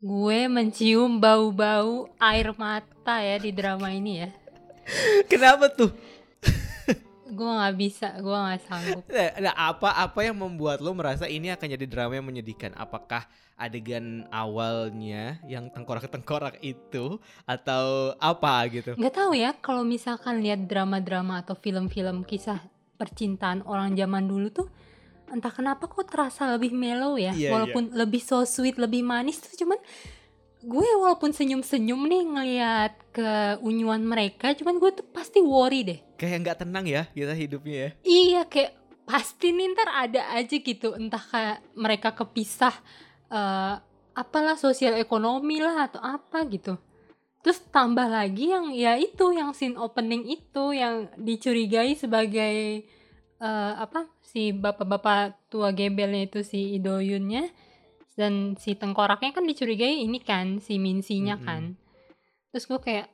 Gue mencium bau-bau air mata ya di drama ini ya. Kenapa tuh? Gue nggak bisa, gue nggak sanggup. Nah, nah, apa apa yang membuat lo merasa ini akan jadi drama yang menyedihkan? Apakah adegan awalnya yang tengkorak-tengkorak itu atau apa gitu? Nggak tahu ya kalau misalkan lihat drama-drama atau film-film kisah percintaan orang zaman dulu tuh entah kenapa kok terasa lebih mellow ya Iya, walaupun lebih so sweet lebih manis tuh cuman gue walaupun senyum-senyum nih ngelihat keunyuan mereka cuman gue tuh pasti worry deh. Kayak nggak tenang ya kita hidupnya ya. iya kayak pasti nih ntar ada aja gitu entah kayak mereka kepisah eh, apalah sosial ekonomi lah atau apa gitu. Terus tambah lagi yang ya itu yang scene opening itu yang dicurigai sebagai eh, apa si bapak-bapak tua gembelnya itu si Idoyunnya dan si tengkoraknya kan dicurigai ini kan si Minsinya Mm-mm. kan terus gue kayak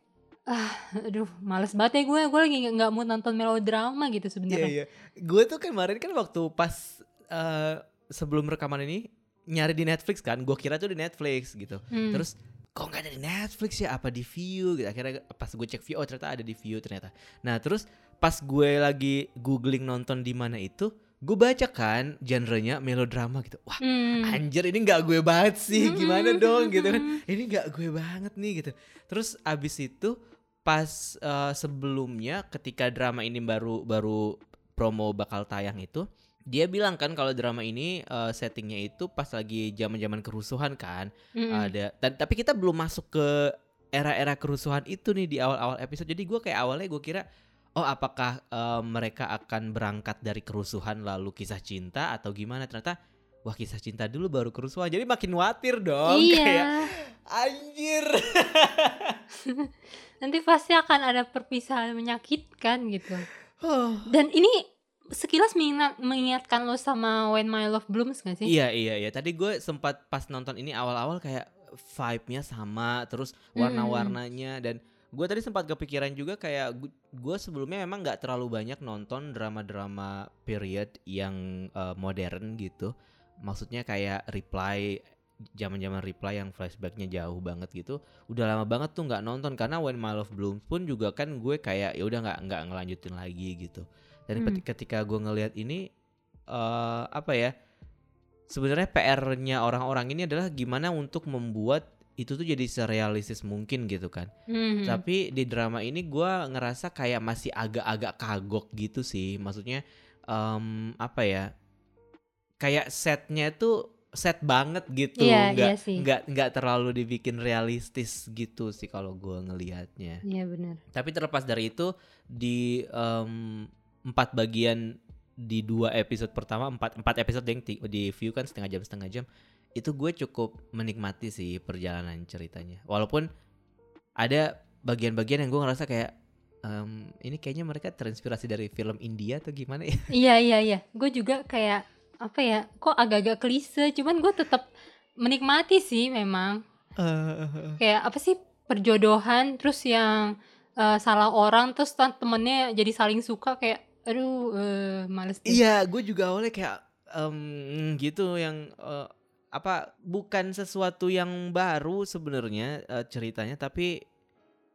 ah aduh males banget ya gue gue lagi nggak- mau nonton melodrama gitu sebenarnya iya. Gue tuh kemarin kan waktu pas eh, sebelum rekaman ini nyari di Netflix kan, gue kira tuh di Netflix gitu. Hmm. Terus kok nggak ada di Netflix ya? Apa di View? Gitu. Akhirnya pas gue cek View, oh ternyata ada di View ternyata. Nah terus pas gue lagi googling nonton di mana itu, gue baca kan genrenya melodrama gitu. Wah Hmm. anjir ini nggak gue banget sih, gimana Mm-mm. dong gitu kan? Ini nggak gue banget nih gitu. Terus abis itu pas eh, sebelumnya ketika drama ini baru baru promo bakal tayang itu dia bilang kan kalau drama ini eh, settingnya itu pas lagi zaman zaman kerusuhan kan Mm-mm. ada dan tapi kita belum masuk ke era-era kerusuhan itu nih di awal-awal episode jadi gue kayak awalnya gue kira oh apakah eh, mereka akan berangkat dari kerusuhan lalu kisah cinta atau gimana ternyata wah kisah cinta dulu baru kerusuhan jadi makin khawatir dong iya kayak anjir nanti pasti akan ada perpisahan menyakitkan gitu Oh. dan ini sekilas mengingat, mengingatkan lo sama When My Love Blooms gak sih? Iya iya iya. Tadi gue sempat pas nonton ini awal-awal kayak vibe-nya sama, terus Hmm. warna-warnanya dan gue tadi sempat kepikiran juga kayak gue sebelumnya memang nggak terlalu banyak nonton drama-drama period yang eh, modern gitu. Maksudnya kayak reply zaman-zaman reply yang flashbacknya jauh banget gitu. Udah lama banget tuh nggak nonton karena When My Love Blooms pun juga kan gue kayak ya udah nggak nggak ngelanjutin lagi gitu. Dan Hmm. ketika gue ngelihat ini eh apa ya? Sebenarnya PR-nya orang-orang ini adalah gimana untuk membuat itu tuh jadi serealistis mungkin gitu kan. Mhm. Tapi di drama ini gua ngerasa kayak masih agak-agak kagok gitu sih. Maksudnya em, apa ya? Kayak setnya tuh set banget gitu. Iya, nggak, iya sih. nggak nggak terlalu dibikin realistis gitu sih kalau gua ngelihatnya. Iya benar. Tapi terlepas dari itu di em, empat bagian di dua episode pertama empat empat episode yang di view kan setengah jam setengah jam itu gue cukup menikmati sih perjalanan ceritanya walaupun ada bagian-bagian yang gue ngerasa kayak em, ini kayaknya mereka terinspirasi dari film India atau gimana ya Iya iya iya. Gue juga kayak apa ya? Kok agak-agak klise, cuman gue tetap menikmati sih memang. Kayak apa sih perjodohan terus yang eh, salah orang terus temennya jadi saling suka kayak aduh eh, males deh. Iya, gue juga awalnya kayak em, gitu yang eh, apa bukan sesuatu yang baru sebenarnya eh, ceritanya tapi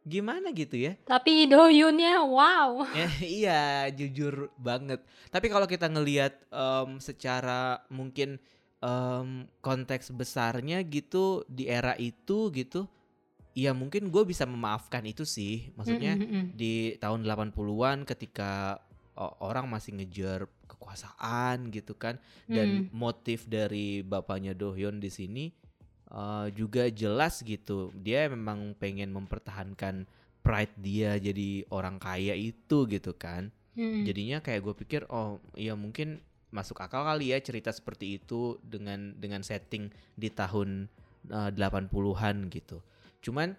gimana gitu ya? Tapi Doyunnya wow. Ya, iya, jujur banget. Tapi kalau kita ngelihat em, secara mungkin em, konteks besarnya gitu di era itu gitu, ya mungkin gue bisa memaafkan itu sih. Maksudnya Mm, mm, mm. di tahun 80-an ketika orang masih ngejar kekuasaan gitu kan. Dan motif dari bapaknya Dohyun di sini eh, juga jelas gitu. Dia memang pengen mempertahankan pride dia jadi orang kaya itu gitu kan. Mm. jadinya kayak gue pikir oh iya mungkin masuk akal kali ya cerita seperti itu dengan dengan setting di tahun eh, 80-an gitu. Cuman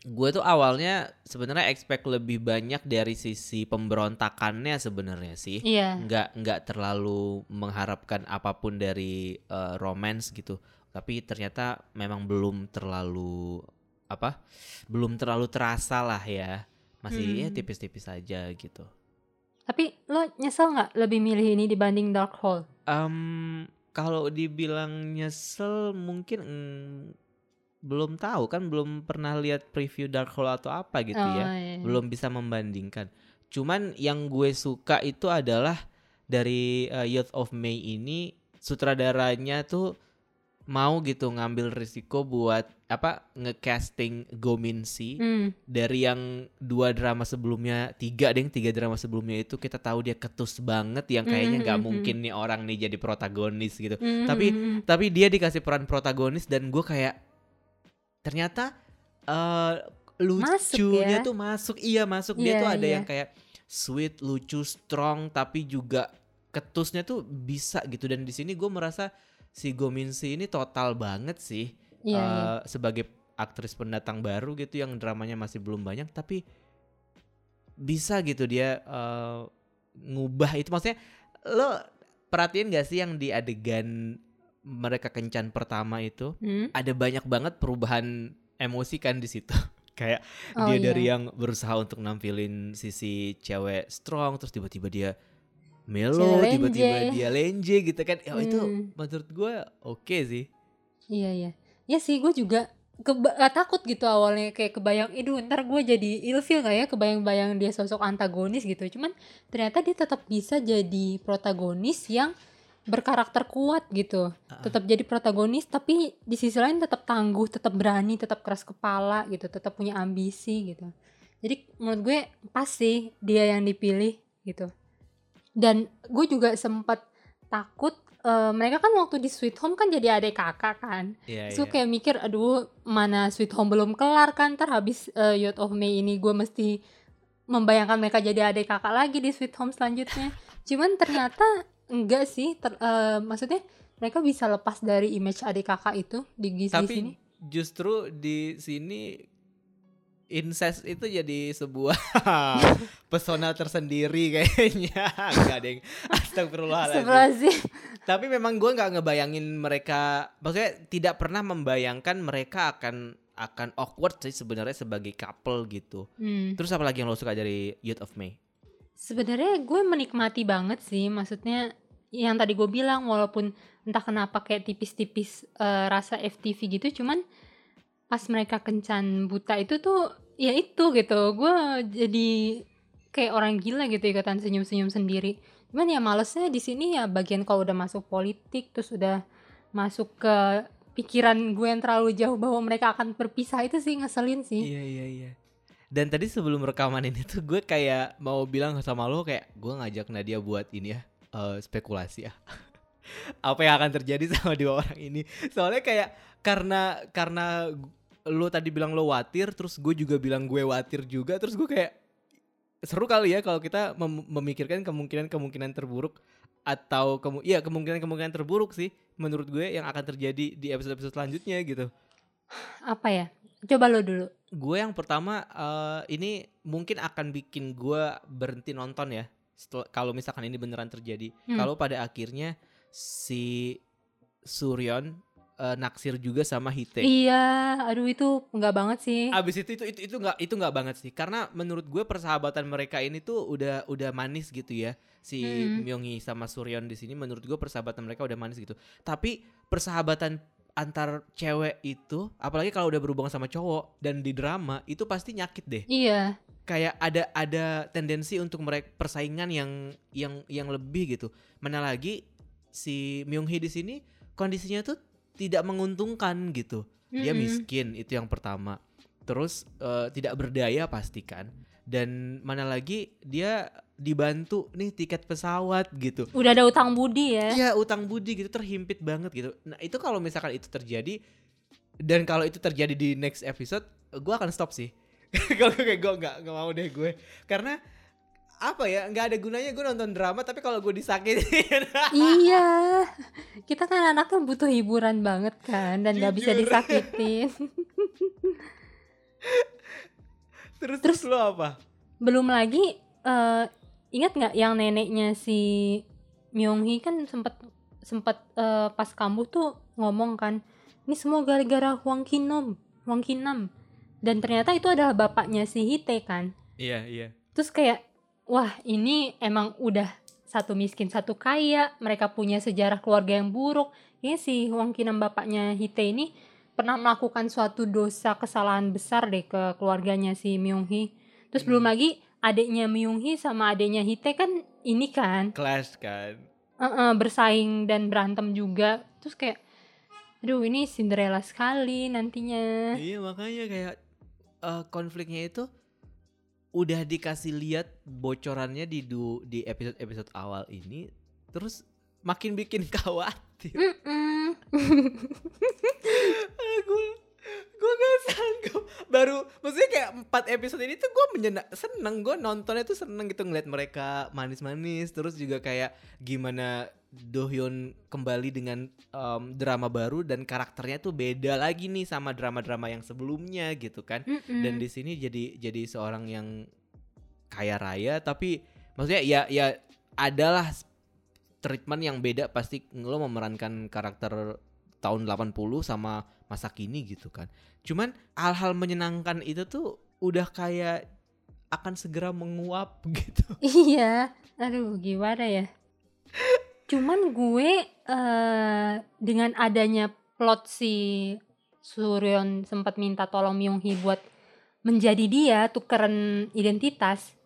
gue tuh awalnya sebenarnya expect lebih banyak dari sisi pemberontakannya sebenarnya sih Iya. nggak nggak terlalu mengharapkan apa pun dari eh, romance gitu tapi ternyata memang belum terlalu apa belum terlalu terasa lah ya masih ya Hmm. tipis-tipis aja gitu Tapi lo nyesel nggak lebih milih ini dibanding Dark Hole? Em, kalau dibilang nyesel mungkin mm, belum tahu kan belum pernah lihat preview Dark Hole atau apa gitu Oh, ya. iya. Belum bisa membandingkan. Cuman yang gue suka itu adalah dari uh, Youth of May ini sutradaranya tuh mau gitu ngambil risiko buat apa ngecasting Gominsi Hmm, dari yang dua drama sebelumnya tiga deh tiga drama sebelumnya itu kita tahu dia ketus banget yang kayaknya nggak Mhm, mhm, mungkin nih orang nih jadi protagonis gitu hmm, Tapi- hmm, hmm. tapi dia dikasih peran protagonis dan gue kayak ternyata eh lucunya ya? tuh masuk iya masuk dia Iya, tuh ada iya. yang kayak sweet lucu strong tapi juga ketusnya tuh bisa gitu dan di sini gue merasa si Gominsi ini total banget sih Iya, iya. eh, sebagai aktris pendatang baru gitu yang dramanya masih belum banyak tapi bisa gitu dia eh, ngubah itu maksudnya lo perhatiin gak sih yang di adegan mereka kencan pertama itu Hmm? ada banyak banget perubahan emosi kan di situ kayak Oh, dia iya. dari yang berusaha untuk nampilin sisi cewek strong terus tiba-tiba dia melo tiba-tiba dia lenje gitu kan ya itu Hmm. menurut gue oke sih Iya iya. Ya sih gue juga keba- eh, takut gitu awalnya kayak kebayang, iduh ntar gue jadi ilfil gak ya kebayang-bayang dia sosok antagonis gitu. Cuman ternyata dia tetap bisa jadi protagonis yang berkarakter kuat gitu. Ah. Tetap jadi protagonis tapi di sisi lain tetap tangguh, tetap berani, tetap keras kepala gitu, tetap punya ambisi gitu. Jadi menurut gue pas sih dia yang dipilih gitu. Dan gue juga sempat takut eh, mereka kan waktu di Sweet Home kan jadi adik kakak kan. Iya, Terus iya. kayak mikir, aduh mana Sweet Home belum kelar kan, ntar habis uh, Youth of May ini gue mesti membayangkan mereka jadi adik kakak lagi di Sweet Home selanjutnya. Cuman ternyata enggak sih, ter- eh, maksudnya mereka bisa lepas dari image adik kakak itu di di Tapi sini. justru di sini incest itu jadi sebuah pesona tersendiri kayaknya. Enggak deng. Astagfirullahaladzim. Astagfirullahaladzim. Tapi memang gue nggak ngebayangin mereka, maksudnya tidak pernah membayangkan mereka akan akan awkward sih sebenarnya sebagai couple gitu. Hmm. Terus apa lagi yang lo suka dari Youth of May? Sebenarnya gue menikmati banget sih, maksudnya yang tadi gue bilang walaupun entah kenapa kayak tipis-tipis eh, rasa FTV gitu, cuman pas mereka kencan buta itu tuh ya itu gitu, gue jadi kayak orang gila gitu ikutan senyum-senyum sendiri. Cuman ya malesnya di sini ya bagian kalau udah masuk politik terus udah masuk ke pikiran gue yang terlalu jauh bahwa mereka akan berpisah itu sih ngeselin sih. Iya iya iya. Dan tadi sebelum rekaman ini tuh gue kayak mau bilang sama lo kayak gue ngajak Nadia buat ini ya eh, spekulasi ya. Apa yang akan terjadi sama dua orang ini? Soalnya kayak karena karena lo tadi bilang lo watir, terus gue juga bilang gue watir juga, terus gue kayak seru kali ya kalau kita mem- memikirkan kemungkinan-kemungkinan terburuk atau kemu iya kemungkinan-kemungkinan terburuk sih menurut gue yang akan terjadi di episode-episode selanjutnya gitu. Apa ya? Coba lo dulu. Gue yang pertama eh, ini mungkin akan bikin gue berhenti nonton ya. Kalau misalkan ini beneran terjadi. Hmm. Kalau pada akhirnya si Suryon eh, naksir juga sama Hite. Iya, aduh itu enggak banget sih. Abis itu itu itu itu nggak itu nggak banget sih. Karena menurut gue persahabatan mereka ini tuh udah udah manis gitu ya. Si Hmm. Myunghi sama Suryon di sini menurut gue persahabatan mereka udah manis gitu. Tapi persahabatan antar cewek itu apalagi kalau udah berhubungan sama cowok dan di drama itu pasti nyakit deh. Iya, kayak ada ada tendensi untuk mereka persaingan yang yang yang lebih gitu. Mana lagi si Myung Hee di sini kondisinya tuh tidak menguntungkan gitu. Dia miskin itu yang pertama. Terus eh, tidak berdaya pastikan. Dan mana lagi dia dibantu nih tiket pesawat gitu. udah ada utang budi ya. Iya utang budi gitu terhimpit banget gitu. Nah itu kalau misalkan itu terjadi dan kalau itu terjadi di next episode, gue akan stop sih. Kalau kayak gue nggak nggak mau deh gue karena apa ya nggak ada gunanya gue nonton drama tapi kalau gue disakitin iya, kita kan anaknya butuh hiburan banget kan dan nggak bisa disakitin. terus Terus- lo apa? Belum lagi eh, ingat nggak yang neneknya si Myung Hee kan sempat sempat eh, pas kambuh tuh ngomong kan, ini semua gara-gara Hwang Kinom, Hwang Kinam. Dan ternyata itu adalah bapaknya si Hite kan. Iya iya. Terus kayak wah ini emang udah satu miskin satu kaya, mereka punya sejarah keluarga yang buruk. Kayaknya si Hwang Kinam bapaknya Hite ini pernah melakukan suatu dosa kesalahan besar deh ke keluarganya si Myung Hee. Terus belum Hmm. lagi adiknya Myung Hee sama adiknya Hite kan ini kan Clash kan. eh, eh, bersaing dan berantem juga. Terus kayak aduh ini Cinderella sekali nantinya. Iya makanya kayak eh, konfliknya itu udah dikasih lihat bocorannya di du, di episode episode awal ini, terus makin bikin khawatir. Mm-mm. gue gue gak sanggup baru maksudnya kayak empat episode ini tuh gue menyenang seneng gue nontonnya tuh seneng gitu ngeliat mereka manis-manis terus juga kayak gimana Dohyun kembali dengan em, drama baru dan karakternya tuh beda lagi nih sama drama-drama yang sebelumnya gitu kan Mm-mm. dan di sini jadi jadi seorang yang kaya raya tapi maksudnya ya ya adalah treatment yang beda pasti lo memerankan karakter tahun 80 sama masa kini gitu kan. Cuman hal-hal menyenangkan itu tuh udah kayak akan segera menguap gitu. Iya, aduh gimana ya. Cuman gue eh dengan adanya plot si Suryon sempat minta tolong Myung Hee buat menjadi dia tukeran identitas.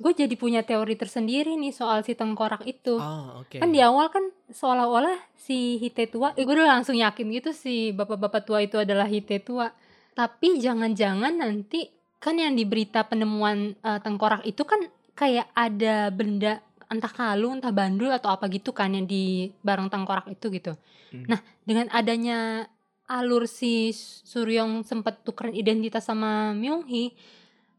Gue jadi punya teori tersendiri nih soal si tengkorak itu. Oh, oke. Kan di awal kan seolah-olah si Hite tua, eh gue udah langsung yakin gitu si bapak-bapak tua itu adalah Hite tua. Tapi jangan-jangan nanti kan yang di berita penemuan eh, tengkorak itu kan kayak ada benda entah kalung, entah bandul atau apa gitu kan yang di barang tengkorak itu gitu. Hmm. Nah, dengan adanya alur si Suryong sempat tukeran identitas sama Myung Hee,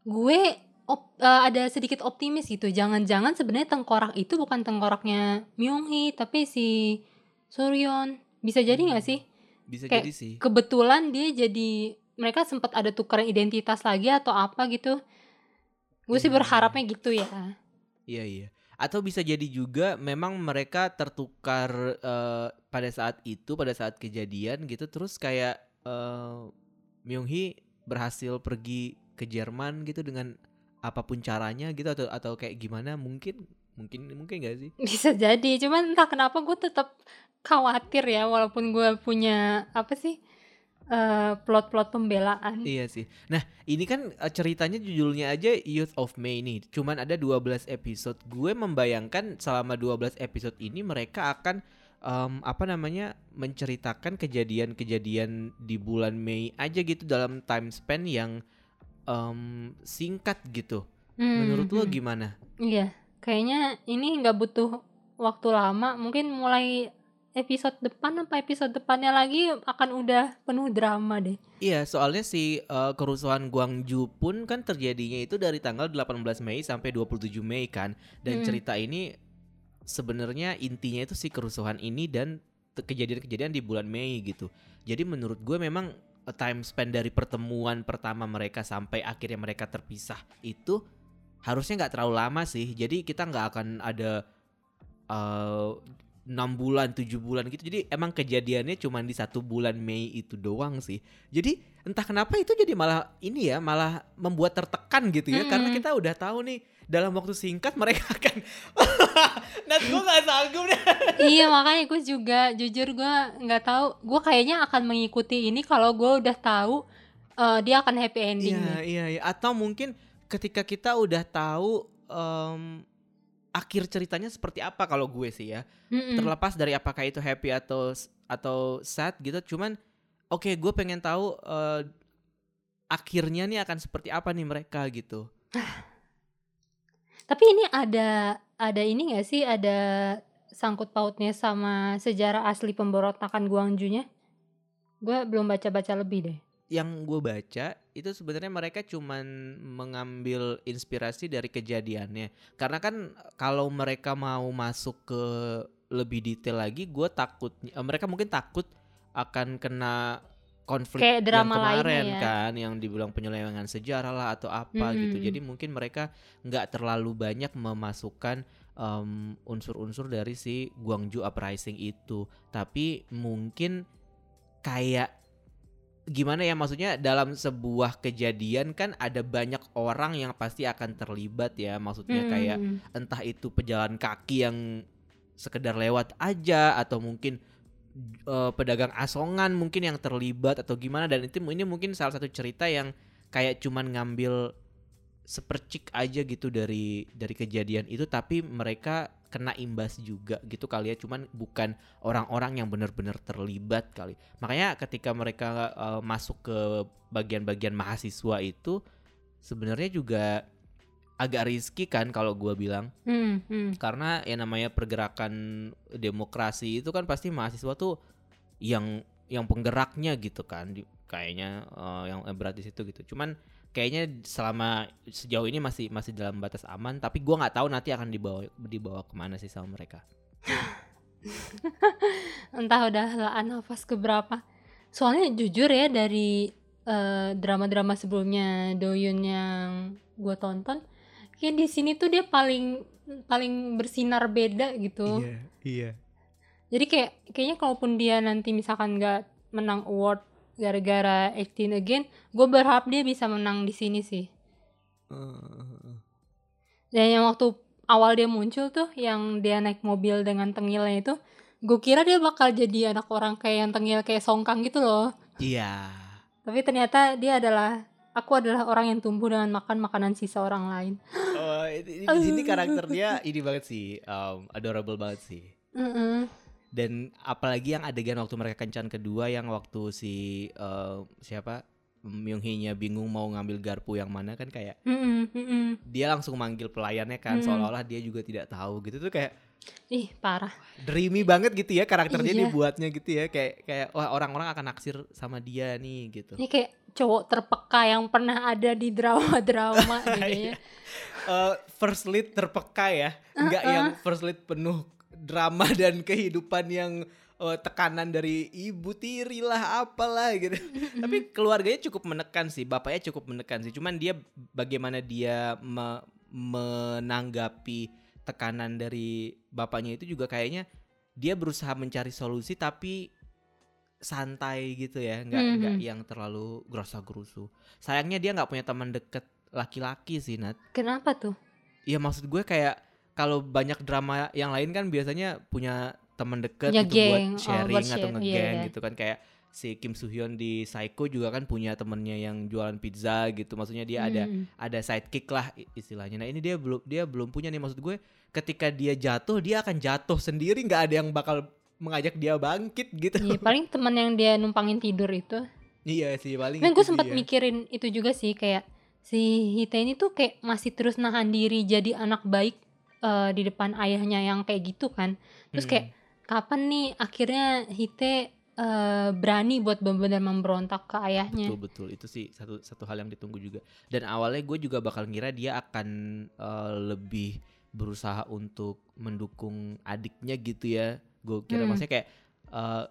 gue op- eh, ada sedikit optimis gitu. Jangan-jangan sebenarnya tengkorak itu bukan tengkoraknya Myung Hee, tapi si Suryon. Bisa jadi nggak Hmm. sih? Bisa kayak jadi sih. Kebetulan dia jadi mereka sempat ada tukeran identitas lagi atau apa gitu. Gue sih Hmm. berharapnya gitu ya. Iya iya. Atau bisa jadi juga memang mereka tertukar eh, pada saat itu pada saat kejadian gitu terus kayak eh Myung Hee berhasil pergi ke Jerman gitu dengan apa pun caranya gitu atau atau kayak gimana mungkin mungkin mungkin gak sih? Bisa jadi, cuman entah kenapa gue tetap khawatir ya walaupun gue punya apa sih eh, plot-plot pembelaan. Iya sih. Nah, ini kan eh, ceritanya judulnya aja Youth of May nih. Cuman ada 12 episode. Gue membayangkan selama 12 episode ini mereka akan em, apa namanya? menceritakan kejadian-kejadian di bulan Mei aja gitu dalam time span yang em, singkat gitu. Hmm, Menurut lo hmm. gimana? Iya, kayaknya ini nggak butuh waktu lama. Mungkin mulai episode depan apa episode depannya lagi akan udah penuh drama deh. Iya, soalnya si eh, kerusuhan Gwangju pun kan terjadinya itu dari tanggal 18 Mei sampai 27 Mei kan. Dan Mm. cerita ini sebenarnya intinya itu si kerusuhan ini dan kejadian-kejadian di bulan Mei gitu. Jadi menurut gue memang time span dari pertemuan pertama mereka sampai akhirnya mereka terpisah itu harusnya nggak terlalu lama sih. Jadi kita nggak akan ada eh, enam bulan, tujuh bulan gitu. Jadi emang kejadiannya cuma di satu bulan Mei itu doang sih. Jadi entah kenapa itu jadi malah ini ya, malah membuat tertekan gitu ya. Karena Mm-mm. kita udah tahu nih dalam waktu singkat mereka akan. Nat gue gak sanggup deh. iya makanya gue juga jujur gue nggak tahu. Gue kayaknya akan mengikuti ini kalau gue udah tahu eh, dia akan happy ending. Iya nih. iya iya. Atau mungkin ketika kita udah tahu em, akhir ceritanya seperti apa kalau gue sih ya. Mm-mm. terlepas dari apakah itu happy atau atau sad gitu cuman oke gue pengen tahu eh, akhirnya nih akan seperti apa nih mereka gitu Tapi ini ada ada ini gak sih ada sangkut pautnya sama sejarah asli pemberontakan Guangjunya? Gue belum baca-baca lebih deh. Yang gue baca itu sebenarnya mereka cuman mengambil inspirasi dari kejadiannya karena kan kalau mereka mau masuk ke lebih detail lagi gue takut eh, mereka mungkin takut akan kena konflik Kayak yang drama kemarin lainnya ya. kan yang dibilang penyelewengan sejarah lah atau apa gitu Mm-mm. jadi mungkin mereka nggak terlalu banyak memasukkan em, unsur-unsur dari si Guangzhou uprising itu tapi mungkin kayak gimana ya maksudnya dalam sebuah kejadian kan ada banyak orang yang pasti akan terlibat ya maksudnya kayak Hmm. entah itu pejalan kaki yang sekedar lewat aja atau mungkin eh, pedagang asongan mungkin yang terlibat atau gimana dan itu ini mungkin salah satu cerita yang kayak cuman ngambil sepercik aja gitu dari dari kejadian itu tapi mereka kena imbas juga gitu kali ya. Cuman bukan orang-orang yang benar-benar terlibat kali. Makanya ketika mereka eh, masuk ke bagian-bagian mahasiswa itu sebenarnya juga agak riski kan kalau gua bilang. Hmm, hmm. karena ya namanya pergerakan demokrasi itu kan pasti mahasiswa tuh yang yang penggeraknya gitu kan. Di- kayaknya eh, yang berat di situ gitu. Cuman kayaknya selama sejauh ini masih masih dalam batas aman tapi gua nggak tahu nanti akan dibawa dibawa ke mana sih sama mereka Entah udah lah nafas keberapa. Soalnya jujur ya dari eh, drama-drama sebelumnya Doyun yang gue tonton, kayak di sini tuh dia paling paling bersinar beda gitu. iya Jadi kayak kayaknya kalaupun dia nanti misalkan nggak menang award gara-gara Acting Again, gue berharap dia bisa menang di sini sih. Dan yang waktu awal dia muncul tuh, yang dia naik mobil dengan tengilnya itu, gue kira dia bakal jadi anak orang kayak yang tengil kayak songkang gitu loh. iya Tapi ternyata dia adalah aku adalah orang yang tumbuh dengan makan makanan sisa orang lain. oh, di sini karakter dia ini banget sih um, adorable banget sih Mm-mm. Dan apalagi yang adegan waktu mereka kencan kedua yang waktu si eh, siapa Myung Hee-nya bingung mau ngambil garpu yang mana kan kayak Mm-mm, mm-mm. dia langsung manggil pelayannya kan Hmm. seolah-olah dia juga tidak tahu gitu tuh kayak Ih parah. dreamy banget gitu ya karakternya Iya. dibuatnya gitu ya kayak kayak wah orang-orang akan naksir sama dia nih gitu. Ini kayak cowok terpeka yang pernah ada di drama-drama gitu ya. Eh, first lead terpeka ya, nggak Uh-uh. yang first lead penuh drama dan kehidupan yang eh, tekanan dari ibu tiri lah apalah gitu. Tapi keluarganya cukup menekan sih, bapaknya cukup menekan sih. Cuman dia bagaimana dia me- menanggapi tekanan dari bapaknya itu juga kayaknya dia berusaha mencari solusi tapi santai gitu ya, nggak nggak Mhm. yang terlalu gerasa gerusu. Sayangnya dia nggak punya teman deket laki-laki sih Nat. Kenapa tuh? Iya maksud gue kayak kalau banyak drama yang lain kan biasanya punya teman Punya gitu geng, buat oh, sharing buat atau ngegeng iya, iya. gitu kan. Kayak si Kim Soo Hyun di Psycho juga kan punya temennya yang jualan pizza gitu. Maksudnya dia ada Mm. ada sidekick lah istilahnya. Nah ini dia belum dia belum punya nih. Maksud gue ketika dia jatuh dia akan jatuh sendiri. Nggak ada yang bakal mengajak dia bangkit gitu. Iya, paling teman yang dia numpangin tidur itu. iya sih paling itu gue sempat mikirin itu juga sih. Kayak si Hite ini tuh kayak masih terus nahan diri jadi anak baik eh, di depan ayahnya yang kayak gitu kan. Terus Mm. kayak kapan nih akhirnya Hite eh, berani buat benar-benar memberontak ke ayahnya. Betul betul itu sih satu satu hal yang ditunggu juga. Dan awalnya gue juga bakal ngira dia akan eh, lebih berusaha untuk mendukung adiknya gitu ya. Gue kira Hmm. maksudnya kayak eh,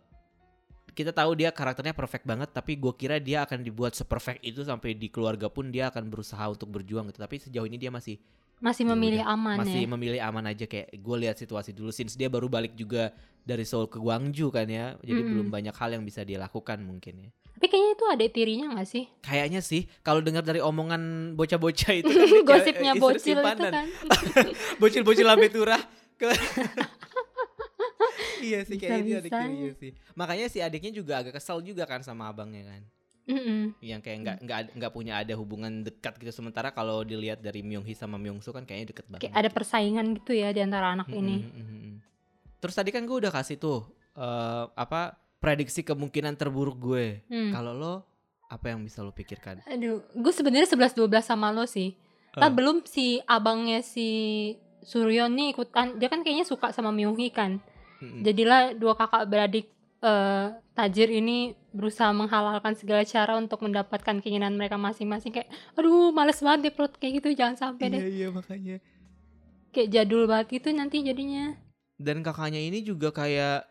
kita tahu dia karakternya perfect banget, tapi gue kira dia akan dibuat seperfect itu sampai di keluarga pun dia akan berusaha untuk berjuang gitu. Tapi sejauh ini dia masih Masih Ya memilih udah, aman masih ya. memilih aman aja kayak gue lihat situasi dulu since dia baru balik juga dari Seoul ke Gwangju kan ya. Jadi Mm-mm. belum banyak hal yang bisa dia lakukan mungkin ya. Tapi kayaknya itu ada tirinya gak sih? Kayaknya sih kalau dengar dari omongan bocah-bocah itu kan Gosipnya bocil itu kan. Bocil-bocil lambe turah. Iya sih kayak ini Bisa-bisanya. iya sih. Makanya si adiknya juga agak kesel juga kan sama abangnya kan. Mm-mm. Yang kayak nggak nggak nggak punya ada hubungan dekat gitu sementara kalau dilihat dari Myung Hee sama Myung Soo kan kayaknya deket banget. Kayak ada persaingan gitu ya di antara anak Mm-mm, ini. mm-mm. Terus tadi kan gue udah kasih tuh eh, apa prediksi kemungkinan terburuk gue. Hmm. Kalau lo apa yang bisa lo pikirkan? Aduh, gue sebenarnya 11-12 sama lo sih. Ah. belum si abangnya si Suryon nih ikutan. Dia kan kayaknya suka sama Myunghi kan. Mm-mm. Jadilah dua kakak beradik eh, tajir ini berusaha menghalalkan segala cara untuk mendapatkan keinginan mereka masing-masing. Kayak, aduh, males banget deh plot kayak gitu. Jangan sampai deh. Iya iya makanya. Kayak jadul banget itu nanti jadinya. dan kakaknya ini juga kayak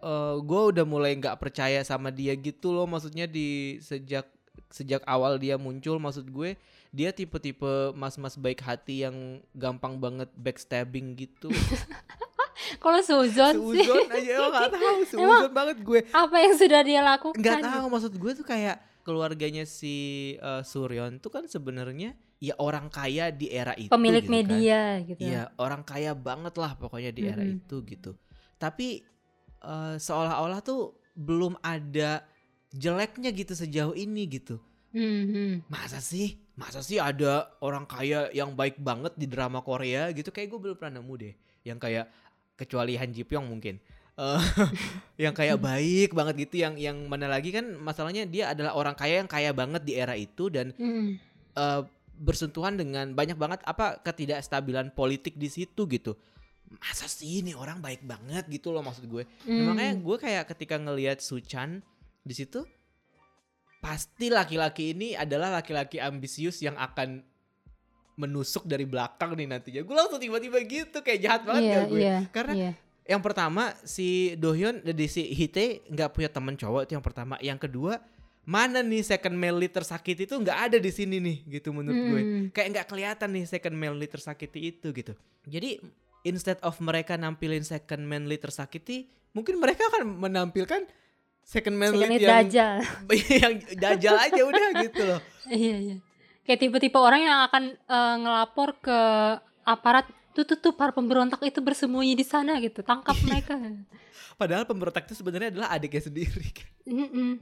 eh gue udah mulai nggak percaya sama dia gitu loh maksudnya di sejak sejak awal dia muncul maksud gue dia tipe-tipe mas-mas baik hati yang gampang banget backstabbing gitu Kalau Suzon sih, seuzon aja lo nggak tahu seuzon banget gue apa yang sudah dia lakukan? nggak tahu maksud gue tuh kayak keluarganya si eh, Suryon tuh kan sebenarnya ya orang kaya di era itu Pemilik gitu kan. media gitu. Iya, orang kaya banget lah pokoknya di era Mm-mm. itu gitu. Tapi eh, seolah-olah tuh belum ada jeleknya gitu sejauh ini gitu. Mhm. Masa sih? Masa sih ada orang kaya yang baik banget di drama Korea gitu? Kayak gue belum pernah nemu deh. Yang kayak kecuali Han Ji Pyong mungkin. Eh, yang kayak baik banget gitu yang yang mana lagi kan masalahnya dia adalah orang kaya yang kaya banget di era itu dan eh, bersentuhan dengan banyak banget apa ketidakstabilan politik di situ gitu. Masa sih ini orang baik banget gitu loh maksud gue. Nah, Hmm. makanya gue kayak ketika ngelihat Suchan di situ pasti laki-laki ini adalah laki-laki ambisius yang akan menusuk dari belakang nih nantinya. Gue langsung tiba-tiba gitu kayak jahat banget gak gue. iya, Karena iya. yang pertama si Dohyun di si Hite nggak punya teman cowok itu yang pertama. Yang kedua mana nih second male lead tersakiti itu nggak ada di sini nih gitu menurut gue. Mhm. Kayak nggak kelihatan nih second male lead tersakiti itu gitu. Jadi instead of mereka nampilin second man lead tersakiti, mungkin mereka akan menampilkan second man Second lead yang Dajjal. yang dajal aja udah gitu loh. Iya, iya. Kayak tipe-tipe orang yang akan eh, ngelapor ke aparat tuh tuh tuh para pemberontak itu bersembunyi di sana gitu. Tangkap Iya. mereka. Padahal pemberontak itu sebenarnya adalah adiknya sendiri. Mhm.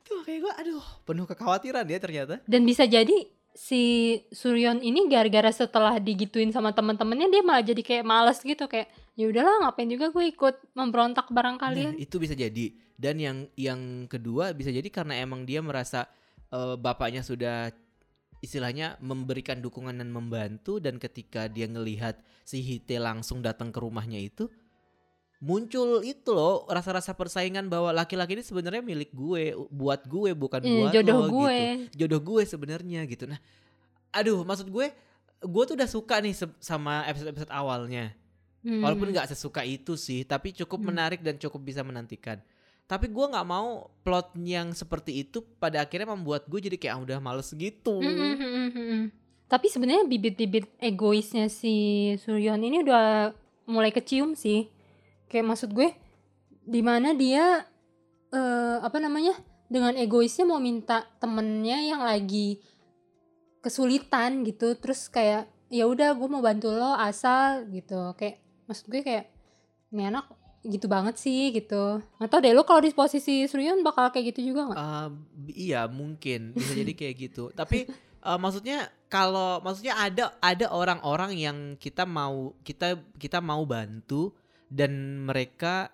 Itu kayak gue aduh penuh kekhawatiran ya ternyata. Dan bisa jadi si Suryon ini gara-gara setelah digituin sama teman-temannya dia malah jadi kayak males gitu kayak ya udahlah ngapain juga gue ikut memberontak bareng Nah, kalian. itu bisa jadi. Dan yang yang kedua bisa jadi karena emang dia merasa eh, bapaknya sudah istilahnya memberikan dukungan dan membantu dan ketika dia ngelihat si Hite langsung datang ke rumahnya itu muncul itu loh rasa-rasa persaingan bahwa laki-laki ini sebenarnya milik gue buat gue bukan Iya, buat jodoh lo gue. gitu jodoh gue sebenarnya gitu nah aduh maksud gue gue tuh udah suka nih sama episode-episode awalnya Hmm. Walaupun nggak sesuka itu sih, tapi cukup Hmm. menarik dan cukup bisa menantikan. Tapi gue nggak mau plot yang seperti itu pada akhirnya membuat gue jadi kayak ah, udah males gitu. Tapi sebenarnya bibit-bibit egoisnya si Suryon ini udah mulai kecium sih. Kayak maksud gue di mana dia eh apa namanya? dengan egoisnya mau minta temennya yang lagi kesulitan gitu. Terus kayak ya udah gue mau bantu lo asal gitu. Kayak maksud gue kayak ini anak gitu banget sih gitu. Atau deh lo kalau di posisi Suryon bakal kayak gitu juga nggak? Eh, iya mungkin bisa jadi kayak gitu. Tapi eh, maksudnya kalau maksudnya ada ada orang-orang yang kita mau kita kita mau bantu dan mereka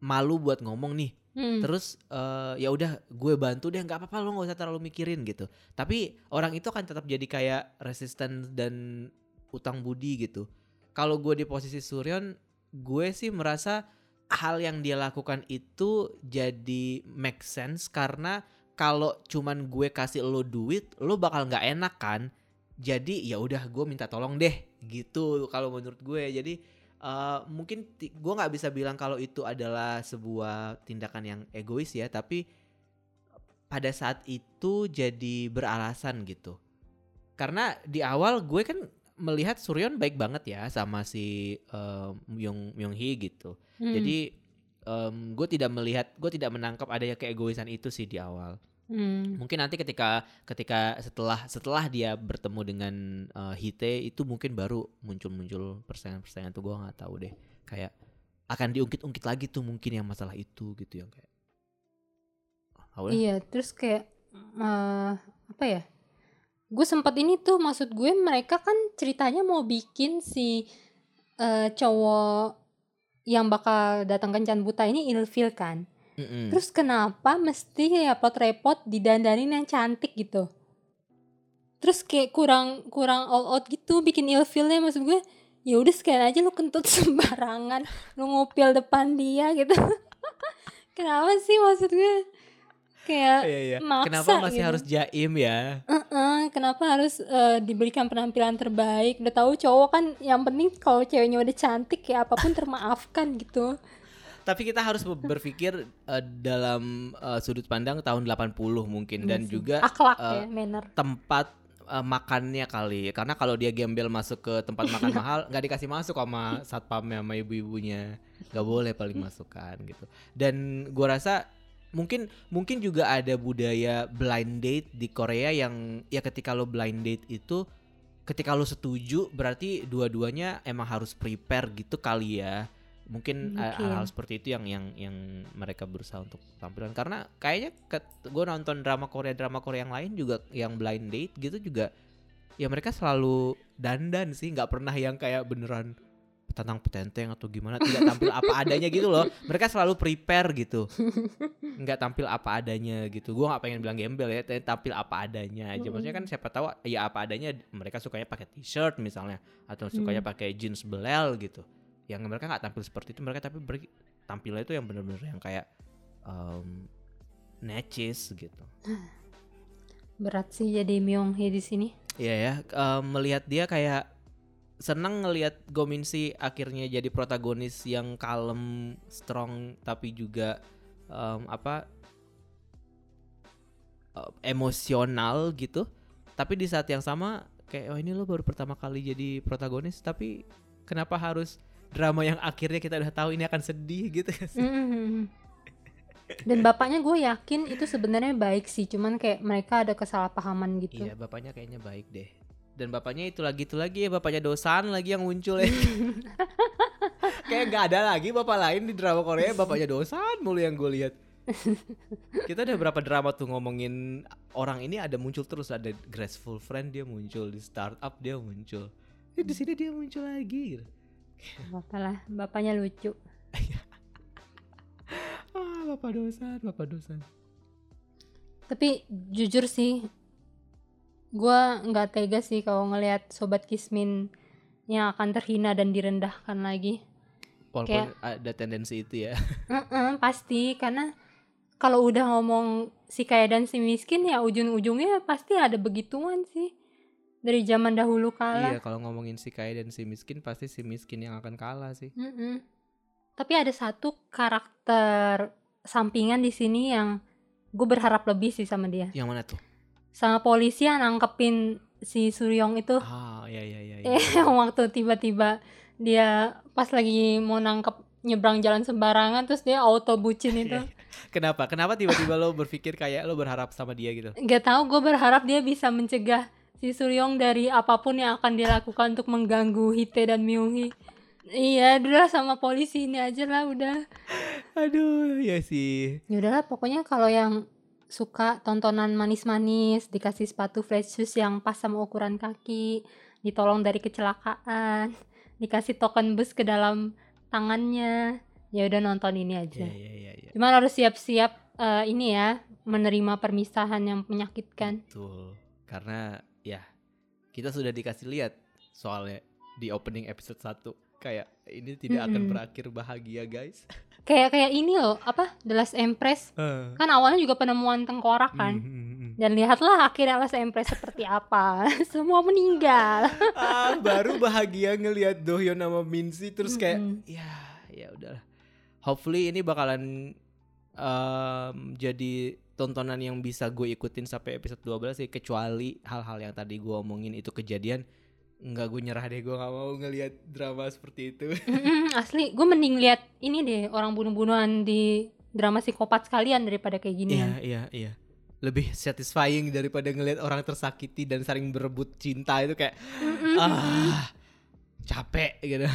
malu buat ngomong nih. Hmm. Terus eh, ya udah gue bantu deh nggak apa-apa lo nggak usah terlalu mikirin gitu. Tapi orang itu akan tetap jadi kayak resisten dan utang budi gitu. Kalau gue di posisi Suryon, gue sih merasa hal yang dia lakukan itu jadi make sense karena kalau cuman gue kasih lo duit, lo bakal nggak enak kan. Jadi ya udah gue minta tolong deh gitu kalau menurut gue. Jadi eh, mungkin gue nggak bisa bilang kalau itu adalah sebuah tindakan yang egois ya, tapi pada saat itu jadi beralasan gitu. Karena di awal gue kan melihat Suryon baik banget ya sama si um, Myung Myung Hee gitu. Hmm. Jadi em, gue tidak melihat, gue tidak menangkap adanya keegoisan itu sih di awal. Hmm. Mungkin nanti ketika ketika setelah setelah dia bertemu dengan eh, Hite itu mungkin baru muncul-muncul persaingan-persaingan tuh gue nggak tahu deh. Kayak akan diungkit-ungkit lagi tuh mungkin yang masalah itu gitu yang kayak. Udah. Iya, terus kayak eh, apa ya? Gue sempat ini tuh maksud gue mereka kan ceritanya mau bikin si eh, cowok yang bakal datang kencan buta ini ilfil kan. Mm-mm. Terus kenapa mesti ya repot-repot didandanin yang cantik gitu? Terus kayak kurang kurang all out gitu bikin ilfilnya maksud gue ya udah sekalian aja lu kentut sembarangan lu ngupil depan dia gitu kenapa sih maksud gue kayak Iya, iya. maksa Kenapa masih gitu. harus jaim ya? "Eh, kenapa harus eh, diberikan penampilan terbaik udah tahu cowok kan yang penting kalau ceweknya udah cantik ya apa pun termaafkan gitu Tapi kita harus berpikir eh, dalam eh, sudut pandang tahun 80 mungkin dan Iya sih. juga akhlak eh, ya manner tempat eh, makannya kali karena kalau dia gembel masuk ke tempat makan mahal nggak dikasih masuk sama satpamnya sama ibu-ibunya nggak boleh paling masukkan gitu dan gua rasa mungkin mungkin juga ada budaya blind date di Korea yang ya ketika lo blind date itu ketika lo setuju berarti dua-duanya emang harus prepare gitu kali ya mungkin Mungkin. hal-hal seperti itu yang yang yang mereka berusaha untuk tampilkan karena kayaknya gue nonton drama Korea drama Korea yang lain juga yang blind date gitu juga ya mereka selalu dandan sih nggak pernah yang kayak beneran tentang petenteng atau gimana tidak tampil apa adanya gitu loh. Mereka selalu prepare gitu. Nggak tampil apa adanya gitu. Gue nggak pengen bilang gembel ya tapi tampil apa adanya aja. Maksudnya kan siapa tahu ya apa adanya mereka sukanya pakai t-shirt misalnya atau sukanya pakai jeans belel gitu. Yang mereka nggak tampil seperti itu mereka tapi tampilnya itu yang bener-bener yang kayak um, necis gitu. Berat sih jadi Myung Hee di sini. Iya ya, em, melihat dia kayak senang ngelihat Gominsi akhirnya jadi protagonis yang kalem, strong, tapi juga em, apa em, emosional gitu. Tapi di saat yang sama kayak oh ini lo baru pertama kali jadi protagonis, tapi kenapa harus drama yang akhirnya kita udah tahu ini akan sedih gitu? Mm. Dan bapaknya gue yakin itu sebenarnya baik sih, cuman kayak mereka ada kesalahpahaman gitu. Iya, bapaknya kayaknya baik deh. Dan bapaknya itu lagi itu lagi ya bapaknya Dosan lagi yang muncul ya. Kayak nggak ada lagi bapak lain di drama Korea bapaknya Dosan mulu yang gue lihat. Kita udah berapa drama tuh ngomongin orang ini ada muncul terus ada Graceful Friend dia muncul di startup dia muncul. Eh, di sini dia muncul lagi. gitu. Apa lah, bapaknya lucu. Ah, bapak Dosan, bapak Dosan. Tapi jujur sih, gue nggak tega sih kalau ngelihat sobat Kismin yang akan terhina dan direndahkan lagi. Walaupun ada tendensi itu ya. Mm-mm, pasti karena kalau udah ngomong si kaya dan si miskin ya ujung-ujungnya pasti ada begituan sih dari zaman dahulu kala. Iya, kalau ngomongin si kaya dan si miskin pasti si miskin yang akan kalah sih. Mm-mm. Tapi ada satu karakter sampingan di sini yang gue berharap lebih sih sama dia. Yang mana tuh? Sama polisi yang nangkepin si Suryong itu. Ah, iya iya iya. iya. Eh, yang waktu tiba-tiba dia pas lagi mau nangkep nyebrang jalan sembarangan terus dia auto bucin itu. Kenapa? Kenapa tiba-tiba lo berpikir kayak lo berharap sama dia gitu? Gak tahu gue berharap dia bisa mencegah si Suryong dari apa pun yang akan dia lakukan untuk mengganggu Hite dan Myunghi. Iya, udah sama polisi ini aja lah udah. Aduh, ya sih. Ya udahlah pokoknya kalau yang suka tontonan manis-manis, dikasih sepatu flat shoes yang pas sama ukuran kaki, ditolong dari kecelakaan, dikasih token bus ke dalam tangannya, ya udah nonton ini aja. Iya iya iya. iya. Cuman harus siap-siap eh, ini ya, menerima permisahan yang menyakitkan. Betul. Karena ya kita sudah dikasih lihat soalnya di opening episode 1 kayak ini tidak akan Mm-mm. berakhir bahagia, guys. Kayak kayak ini loh, apa? The Last Empress. Kan awalnya juga penemuan tengkorak kan. Mhm. Dan lihatlah akhirnya Last Empress seperti apa. Semua meninggal. ah, baru bahagia ngelihat Dohyeon sama Minzy terus kayak Mm-mm. ya ya udahlah. Hopefully ini bakalan em, jadi tontonan yang bisa gue ikutin sampai episode 12 sih kecuali hal-hal yang tadi gue omongin itu kejadian nggak gue nyerah deh gue nggak mau ngelihat drama seperti itu. Asli, gue mending lihat ini deh orang bunuh-bunuhan di drama psikopat sekalian daripada kayak gini. iya iya iya. Lebih satisfying daripada ngelihat orang tersakiti dan saling berebut cinta itu kayak ah capek gitu